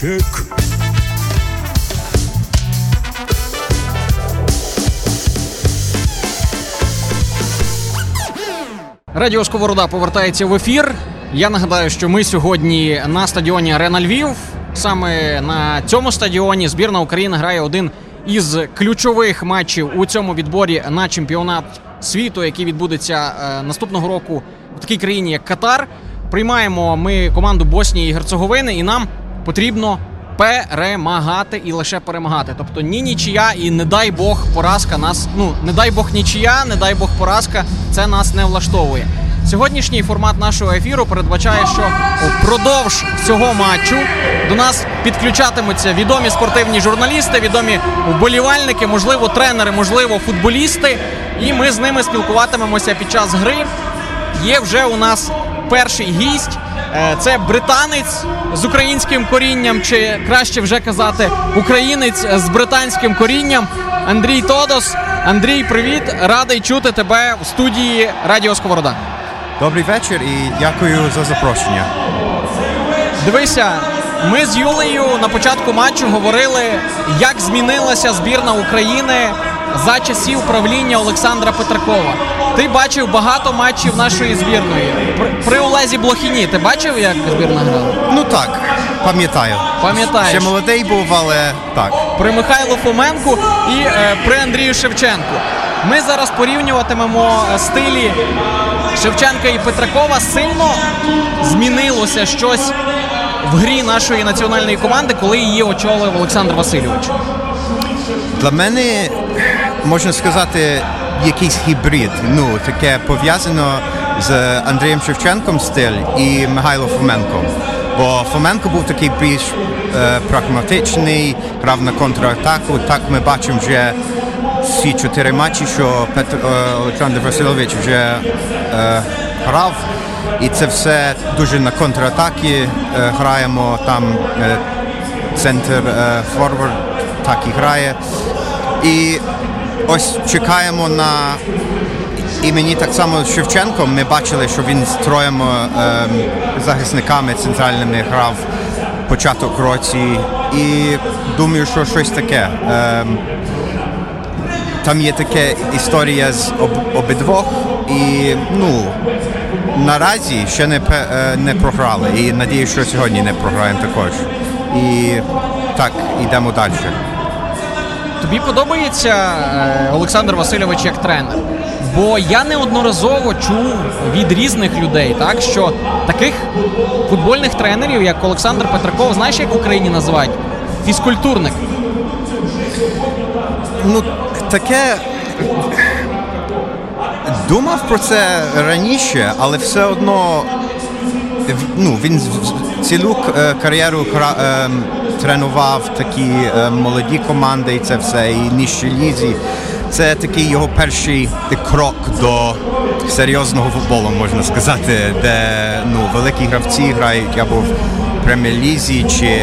Чек. Радіо Сковорода повертається в ефір. Я нагадаю, що ми сьогодні на стадіоні Арена Львів. Саме на цьому стадіоні збірна України грає один із ключових матчів у цьому відборі на чемпіонат світу, який відбудеться е, наступного року в такій країні, як Катар. Приймаємо ми команду Боснії і Герцеговини, і нам потрібно перемагати і лише перемагати. Тобто ні нічия і не дай Бог поразка нас. Ну не дай Бог нічия, не дай Бог поразка. Це нас не влаштовує. Сьогоднішній формат нашого ефіру передбачає, що впродовж цього матчу до нас підключатимуться відомі спортивні журналісти, відомі вболівальники, можливо, тренери, можливо, футболісти. І ми з ними спілкуватимемося під час гри. Є вже у нас перший гість. Е, Це британець з українським корінням, чи краще вже казати, українець з британським корінням Андрій Тодос. Андрій, привіт! Радий чути тебе в студії Радіо Сковорода. Добрий вечір і дякую за запрошення. Дивися, ми з Юлею на початку матчу говорили, як змінилася збірна України за часів правління Олександра Петракова. Ти бачив багато матчів нашої збірної. При, при Олезі Блохіні ти бачив, як збірна грала? Ну так, пам'ятаю. Пам'ятаєш? Ще молодий був, але так. При Михайлу Фоменку і е, при Андрію Шевченку. Ми зараз порівнюватимемо е, стилі Шевченка і Петракова. Сильно змінилося щось в грі нашої національної команди, коли її очолив Олександр Васильович. Для мене можна сказати якийсь гібрид. Ну, таке пов'язано з Андрієм Шевченком стиль і Михайло Фоменко. Бо Фоменко був такий більш е, прагматичний, грав на контратаку. Так ми бачимо вже всі чотири матчі, що Петр е, Олександр Васильович вже е, грав. І це все дуже на контратакі е, граємо. Там е, центр е, форвард так і грає. І ось чекаємо на. І мені так само з Шевченком ми бачили, що він з троєм ем, захисниками центральними грав початок році. І думаю, що щось таке. Ем, там є така історія з об, обидвох, і ну наразі ще не, е, не програли. І надію, що сьогодні не програємо також. І так, йдемо далі. Тобі подобається е, Олександр Васильович як тренер? Бо я неодноразово чув від різних людей, так що таких футбольних тренерів, як Олександр Петраков, знаєш, як в Україні називають? Фізкультурник. Ну, таке. Думав про це раніше, але все одно ну, він цілу е, кар'єру е, тренував такі е, молоді команди і це все, і нижчі лізі. Це такий його перший крок до серйозного футболу, можна сказати, де ну, великі гравці грають або в прем'єр-лізі чи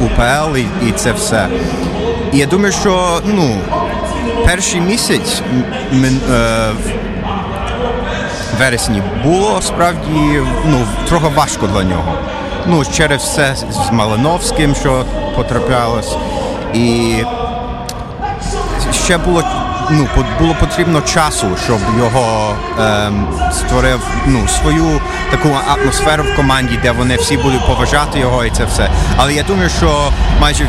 в УПЛ і, і це все. І я думаю, що ну, перший місяць м- м- е, в вересні було справді ну, трохи важко для нього. Ну, через все з Малиновським, що потраплялось. І ще було, ну, було потрібно часу, щоб його ем, створив ну, свою таку атмосферу в команді, де вони всі будуть поважати його і це все. Але я думаю, що майже е,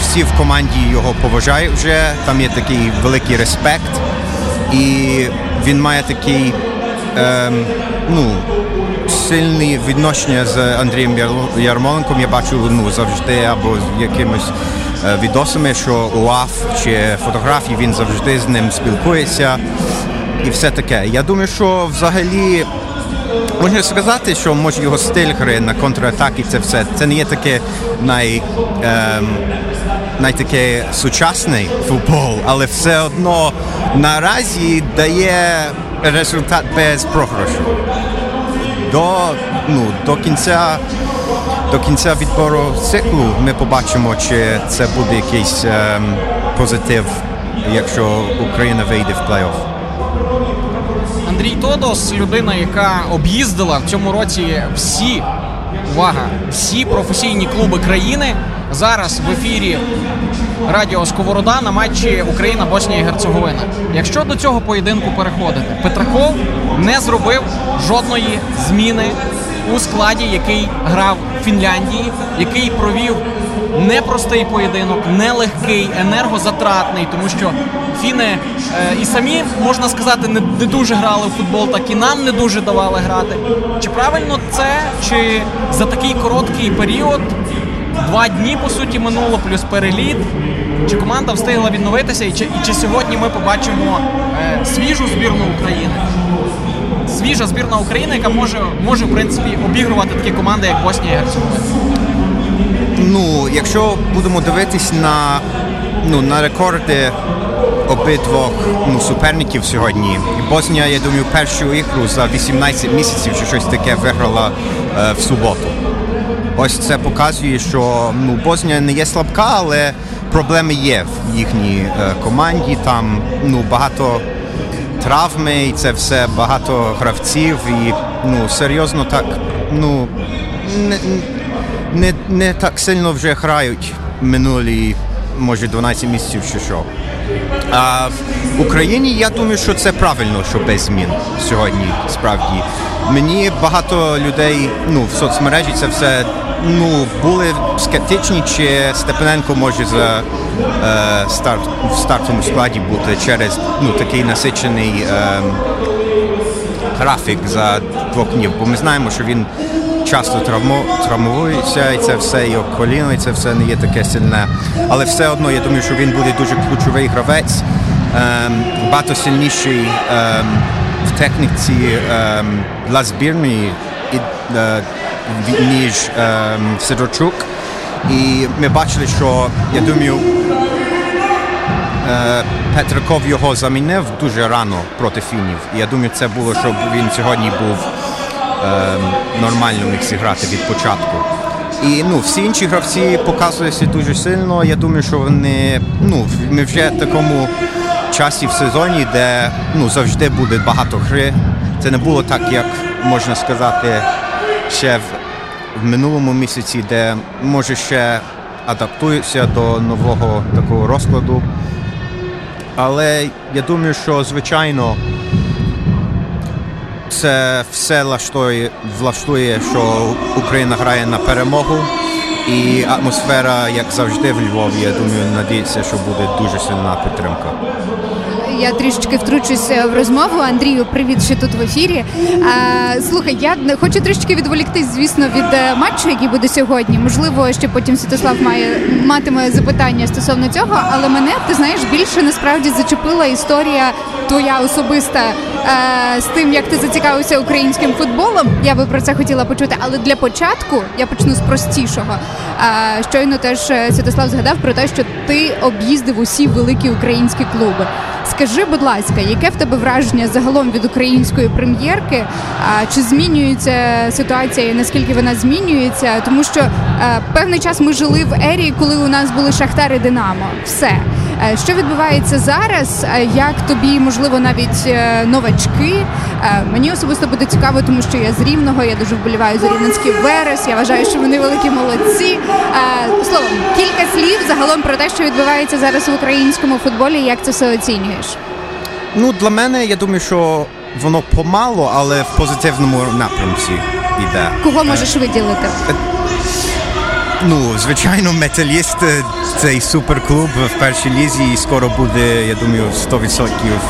всі в команді його поважають вже. Там є такий великий респект, і він має такий ем, ну, сильні відношення з Андрієм Ярмоленком. Я бачу ну, завжди або з якимось е, відосами, що УАФ чи фотографії він завжди з ним спілкується і все таке. Я думаю, що взагалі. Можна сказати, що може його стиль гри на контратаки, це все. Це не є таке най, ем, най таке сучасний футбол, але все одно наразі дає результат без програшу. До, ну, до кінця до кінця відбору циклу ми побачимо, чи це буде якийсь ем, позитив, якщо Україна вийде в плей-офф. Андрій Тодос, людина, яка об'їздила в цьому році всі увага, всі професійні клуби країни зараз в ефірі Радіо Сковорода на матчі Україна, Боснія і Герцеговина. Якщо до цього поєдинку переходити, Петраков не зробив жодної зміни у складі, який грав Фінляндії, який провів непростий поєдинок, нелегкий, енергозатратний, тому що фіни е, і самі можна сказати не, не дуже грали в футбол, так і нам не дуже давали грати. Чи правильно це, чи за такий короткий період, два дні по суті минуло, плюс переліт. Чи команда встигла відновитися, і чи, і чи сьогодні ми побачимо е, свіжу збірну України? Свіжа збірна України, яка може, може в принципі обігрувати такі команди, як Боснія і Герцеговина. Ну, якщо будемо дивитись на, ну, на рекорди обидвох ну, суперників сьогодні, Боснія, я думаю, першу ігру за 18 місяців чи щось таке виграла е, в суботу. Ось це показує, що ну, Боснія не є слабка, але проблеми є в їхній е, команді. Там ну, багато травми, і це все багато гравців. І ну, серйозно так, ну не, не, не так сильно вже грають минулі, може, 12 місяців чи що. А в Україні я думаю, що це правильно, що без змін сьогодні справді. Мені багато людей ну, в соцмережі це все ну, були скептичні, чи Степаненко може за е, старт, в стартовому складі бути через ну, такий насичений е, графік за двох днів. Бо ми знаємо, що він часто травмо, травмується, і це все його коліно, і це все не є таке сильне. Але все одно я думаю, що він буде дуже ключовий гравець, ем, багато сильніший ем, в техніці ем, для збірної, і, е, ніж ем, Сидорчук. І ми бачили, що я думаю, е, Петраков його замінив дуже рано проти фінів. Я думаю, це було, щоб він сьогодні був нормально міг зіграти від початку. І ну, всі інші гравці показуються дуже сильно. Я думаю, що вони ну, ми вже в такому часі в сезоні, де ну, завжди буде багато гри. Це не було так, як можна сказати, ще в, в минулому місяці, де може ще адаптуються до нового такого розкладу. Але я думаю, що звичайно це все влаштує, влаштує, що Україна грає на перемогу. І атмосфера, як завжди, в Львові, я думаю, надіється, що буде дуже сильна підтримка. Я трішечки втручуся в розмову. Андрію, привіт, що тут в ефірі. А, слухай, я хочу трішечки відволіктись, звісно, від е, матчу, який буде сьогодні. Можливо, ще потім Святослав має матиме запитання стосовно цього, але мене ти знаєш більше насправді зачепила історія твоя особиста е, з тим, як ти зацікавився українським футболом. Я би про це хотіла почути. Але для початку я почну з простішого. Е, щойно теж е, Святослав згадав про те, що ти об'їздив усі великі українські клуби. Скажи, будь ласка, яке в тебе враження загалом від української прем'єрки? Чи змінюється ситуація і наскільки вона змінюється? Тому що е, певний час ми жили в ері, коли у нас були Шахтар і Динамо. Все. Е, Що відбувається зараз? Е, Як тобі, можливо, навіть е, новачки? Мені особисто буде цікаво, тому що я з Рівного, я дуже вболіваю за Рівненський Верес. Я вважаю, що вони великі молодці. Словом, кілька слів загалом про те, що відбувається зараз в українському футболі. Як це все оцінюєш? Ну, для мене, я думаю, що воно помало, але в позитивному напрямці йде. Кого можеш виділити? Ну, звичайно, металіст е, цей суперклуб в першій лізі і скоро буде, я думаю, 100%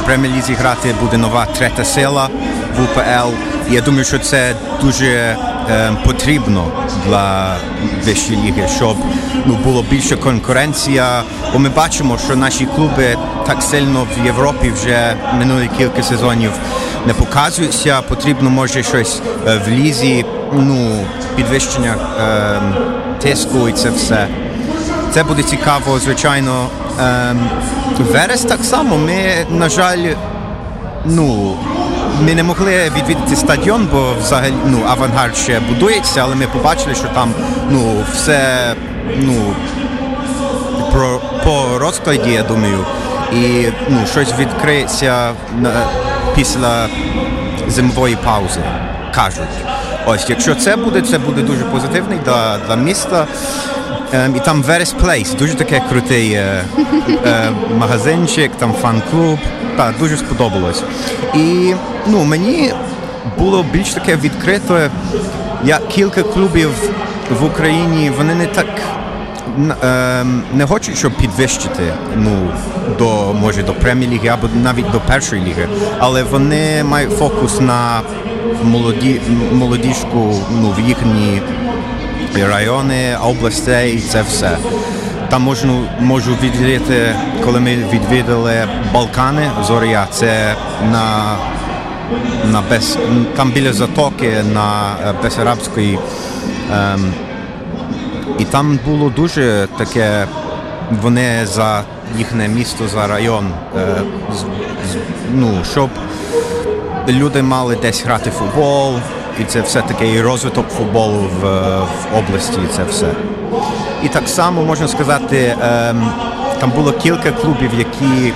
в прем'єр-лізі грати буде нова третя сила в УПЛ. Я думаю, що це дуже е, потрібно для вищої ліги, щоб ну, було більше конкуренція. Бо ми бачимо, що наші клуби так сильно в Європі вже минулі кілька сезонів не показуються. Потрібно може щось е, в лізі, ну, підвищення. Е, тиску і це все. Це буде цікаво, звичайно. Ем, Верес так само. Ми, на жаль, ну, ми не могли відвідати стадіон, бо взагалі ну, авангард ще будується, але ми побачили, що там ну, все ну, про, по розкладі, я думаю, і ну, щось відкриється після зимової паузи, кажуть. Ось, якщо це буде, це буде дуже позитивний для, для міста. Ем, і там Veris Place, дуже таке крутий е, е, магазинчик, там фан-клуб. Так, дуже сподобалось. І ну, мені було більш таке відкрите, як кілька клубів в Україні, вони не так ем, не хочуть, щоб підвищити ну, до, може, до прем'єр-ліги або навіть до першої ліги, але вони мають фокус на молоді, молодіжку ну, в їхні райони, областей, і це все. Там можу, можу відвідати, коли ми відвідали Балкани, Зоря, це на, на без, там біля затоки на е, Бесарабської. Ем, і там було дуже таке, вони за їхнє місто, за район, е, з- ну, щоб люди мали десь грати в футбол, і це все таке і розвиток футболу в, в області, і це все. І так само можна сказати, ем, там було кілька клубів, які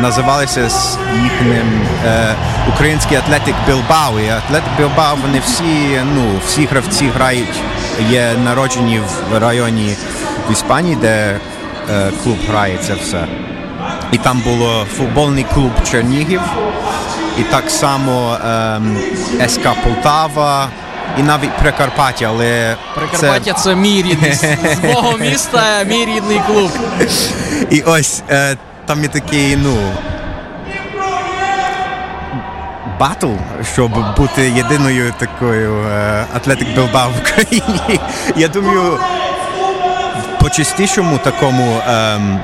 називалися з їхнім е, український Атлетик Білбау. І Атлетик Білбау, вони всі, ну, всі гравці грають, є народжені в районі в Іспанії, де е, клуб грає це все. І там було футбольний клуб Чернігів, і так само ем, СК Полтава, і навіть Прикарпаття, але Прикарпаття це мій рідний з мого міста, мій рідний клуб. І ось е, там є такий, ну. Батл, щоб бути єдиною такою е, Атлетик Білбау в Україні. Я думаю, по частішому такому ем,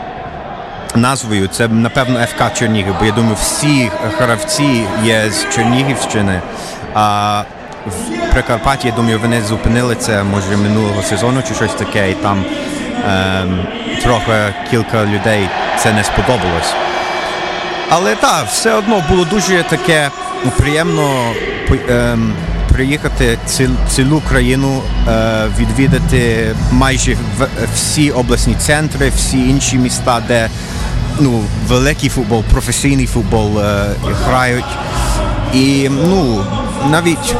назвою це напевно ФК Чернігів, бо я думаю, всі гравці є з Чернігівщини. А в Прикарпатті, я думаю, вони зупинили це може минулого сезону чи щось таке, і там ем, трохи кілька людей це не сподобалось. Але так, все одно було дуже таке приємно ем, приїхати ці, цілу країну, е, відвідати майже в- всі обласні центри, всі інші міста, де ну, великий футбол, професійний футбол е, грають. І ну, навіть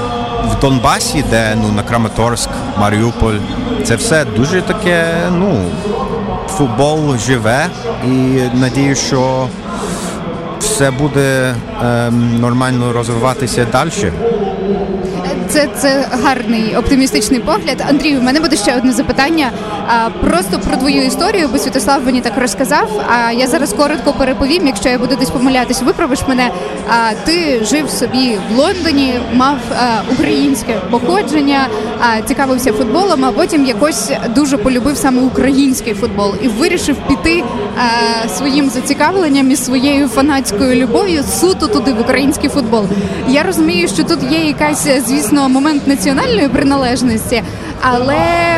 в Донбасі, де ну, на Краматорськ, Маріуполь, це все дуже таке, ну, футбол живе і надію, що все буде ем, нормально розвиватися далі. Це, це гарний оптимістичний погляд. Андрію, в мене буде ще одне запитання. А, просто про твою історію, бо Святослав мені так розказав. А я зараз коротко переповім. Якщо я буду десь помилятись, виправиш мене. А ти жив собі в Лондоні, мав а, українське походження, а, цікавився футболом, а потім якось дуже полюбив саме український футбол і вирішив піти своїм зацікавленням і своєю фанатською любов'ю суто туди в український футбол. Я розумію, що тут є якась, звісно, момент національної приналежності, але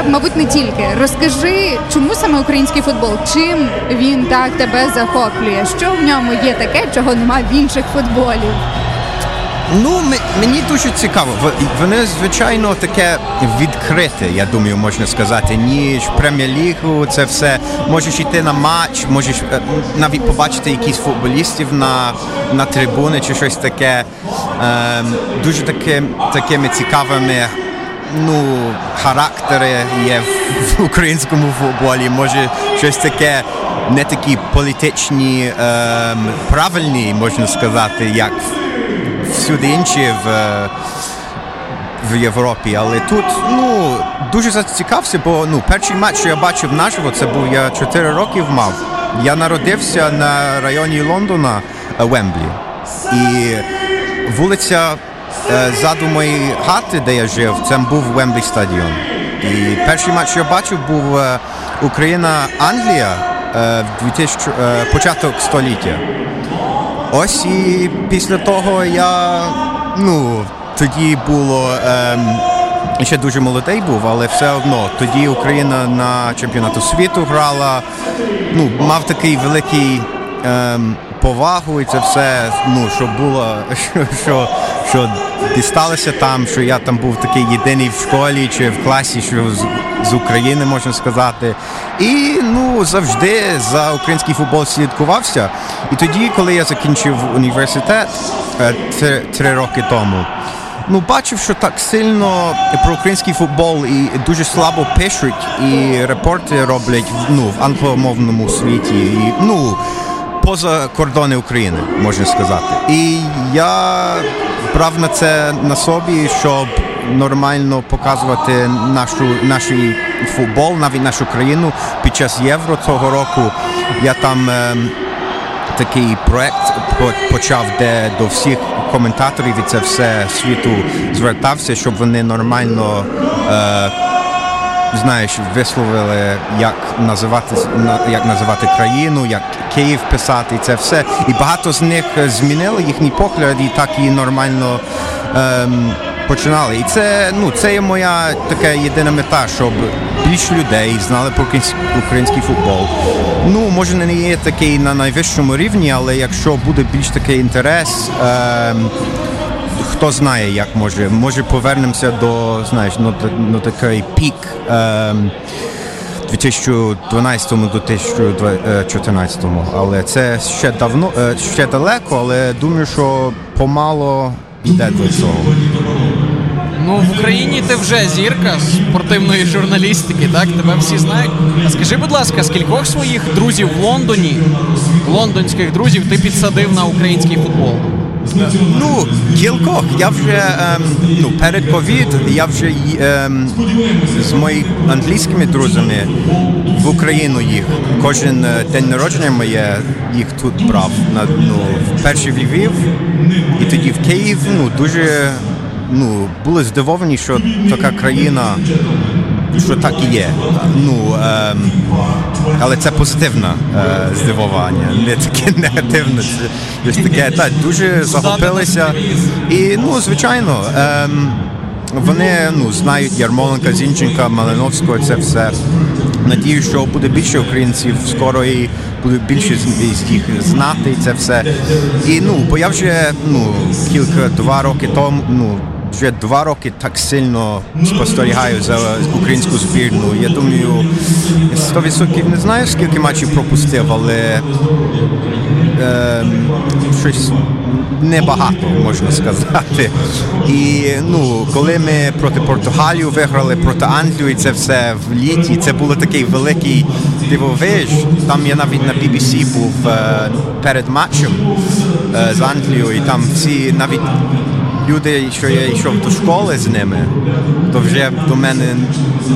мабуть не тільки. Розкажи, чому саме український футбол? Чим він так тебе захоплює? Що в ньому є таке, чого нема в інших футболів? Ну, мені дуже цікаво. Вони, звичайно, таке відкрите, я думаю, можна сказати, ніж прем'єр-лігу, це все. Можеш йти на матч, можеш е, навіть побачити якісь футболістів на, на трибуни чи щось таке. Ем, дуже таке, такими цікавими. Ну, характери є в українському футболі. Може, щось таке не такі політичні, ем, правильні, можна сказати, як всюди інші в, е, в Європі. Але тут ну, дуже зацікавився, бо ну, перший матч, що я бачив наживо, це був я 4 роки мав. Я народився на районі Лондона е, Вемблі. І вулиця е, ззаду моєї хати, де я жив, це був Вемблі стадіон. І перший матч, що я бачив, був е, Україна-Англія е, в 2000, е, початок століття. Ось і після того я ну тоді було ем, ще дуже молодий був, але все одно тоді Україна на чемпіонату світу грала. Ну, мав такий великий ем, повагу, і це все, ну, що було, що, що, що дісталося там, що я там був такий єдиний в школі чи в класі, що з, з України можна сказати. І ну завжди за український футбол слідкувався. І тоді, коли я закінчив університет е, три, три роки тому, Ну, бачив, що так сильно про український футбол і дуже слабо пишуть, і репорти роблять ну, в англомовному світі, і, ну, поза кордони України, можна сказати. І я брав на це на собі, щоб нормально показувати нашу, наш футбол, навіть нашу країну під час євро цього року. Я там. ем, такий проект почав, де до всіх коментаторів і це все світу звертався, щоб вони нормально. Е, Знаєш, висловили, як називати як називати країну, як Київ писати, це все. І багато з них е, змінили їхній погляд і так і нормально ем, починали. І це, ну, це є моя така єдина мета, щоб більше людей знали про українсь- український футбол. Ну, може, не є такий на найвищому рівні, але якщо буде більш такий інтерес. Ем, хто знає, як може. Може повернемося до знаєш, ну, ну такий пік ем, 2012 до 2014. Але це ще давно, е, ще далеко, але думаю, що помало йде до цього. Ну, в Україні ти вже зірка спортивної журналістики, так? Тебе всі знають. А скажи, будь ласка, скількох своїх друзів в Лондоні, лондонських друзів, ти підсадив на український футбол? Ну, кількох. Я вже ем, ну, перед ковід я вже ем, з моїми англійськими друзями в Україну їх. Кожен е, день народження моє їх тут брав. На, ну, перший в Львів і тоді в Київ. Ну, дуже ну, були здивовані, що така країна що так і є. Ну, ем, але це позитивне е, здивування, не таке негативне. Це таке. Так, дуже захопилися. І ну, звичайно, ем, вони ну, знають Ярмоленка, Зінченка, Малиновського, це все. Надію, що буде більше українців скоро і буде більше з їх знати це все. І ну, бо я вже ну, кілька два роки тому. ну, вже два роки так сильно спостерігаю за українську збірну. Я думаю, 100% не знаю, скільки матчів пропустив, але е, щось небагато, можна сказати. І ну, коли ми проти Португалію виграли проти Англії, це все в літі, це був такий великий дивовиж. Там я навіть на BBC був е, перед матчем е, з Англією, і там всі навіть люди, що я йшов до школи з ними, то вже до мене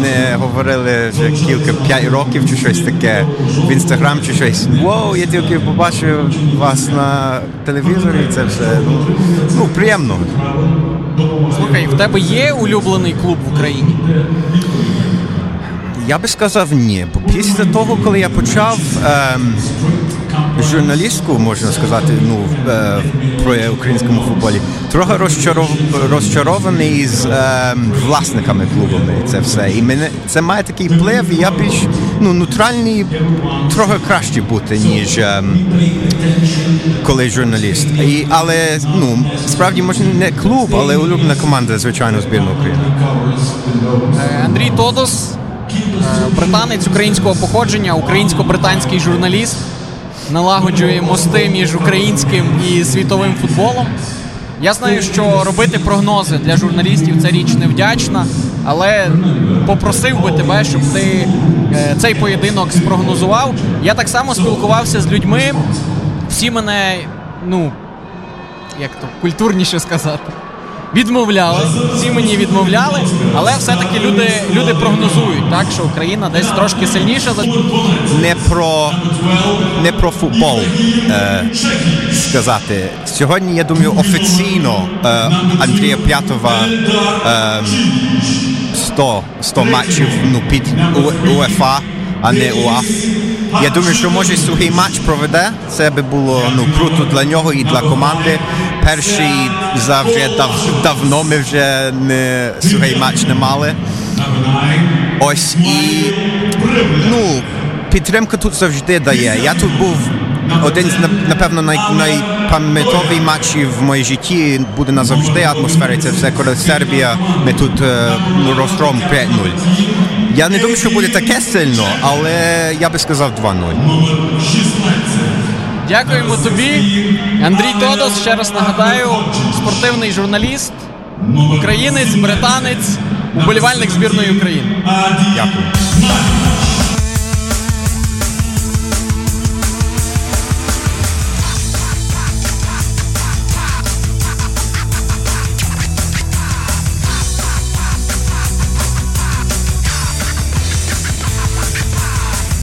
не говорили вже кілька п'ять років чи щось таке в інстаграм чи щось. Воу, я тільки побачив вас на телевізорі. Це все ну, ну приємно. Слухай, в тебе є улюблений клуб в Україні? Я би сказав ні, бо після того, коли я почав ем, журналістку, можна сказати, ну е, про українському футболі, трохи розчаров, розчарований з ем, власниками клубами. Це все. І мене це має такий вплив, і я більш ну, нейтральний, трохи краще бути, ніж ем, коли журналіст. І, але ну справді може не клуб, але улюблена команда, звичайно, збірна України. Е, Андрій Тодос, е, британець українського походження, українсько-британський журналіст, налагоджує мости між українським і світовим футболом. Я знаю, що робити прогнози для журналістів це річ невдячна, але попросив би тебе, щоб ти е, цей поєдинок спрогнозував. Я так само спілкувався з людьми. Всі мене, ну, як то культурніше сказати, відмовляли. Всі мені відмовляли, але все-таки люди, люди прогнозують, так, що Україна десь трошки сильніша не про не про футбол е, сказати. Сьогодні, я думаю, офіційно е, Андрія П'ятова е, 100, 100 матчів ну, під УЕФА, а не УАФ. Я думаю, що може сухий матч проведе. Це би було ну, круто для нього і для команди. Перший за вже дав, давно ми вже не сухий матч не мали. Ось і ну, підтримка тут завжди дає. Я тут був один з нап- напевно най, найпам'ятовий матчів в моїй житті буде назавжди атмосфери. Це все коли Сербія. Ми тут е, ну, розгром 5-0. Я не думаю, що буде таке сильно, але я би сказав 2-0. Дякуємо тобі. Андрій Тодос, ще раз нагадаю, спортивний журналіст, Українець, британець, уболівальник збірної України. Дякую.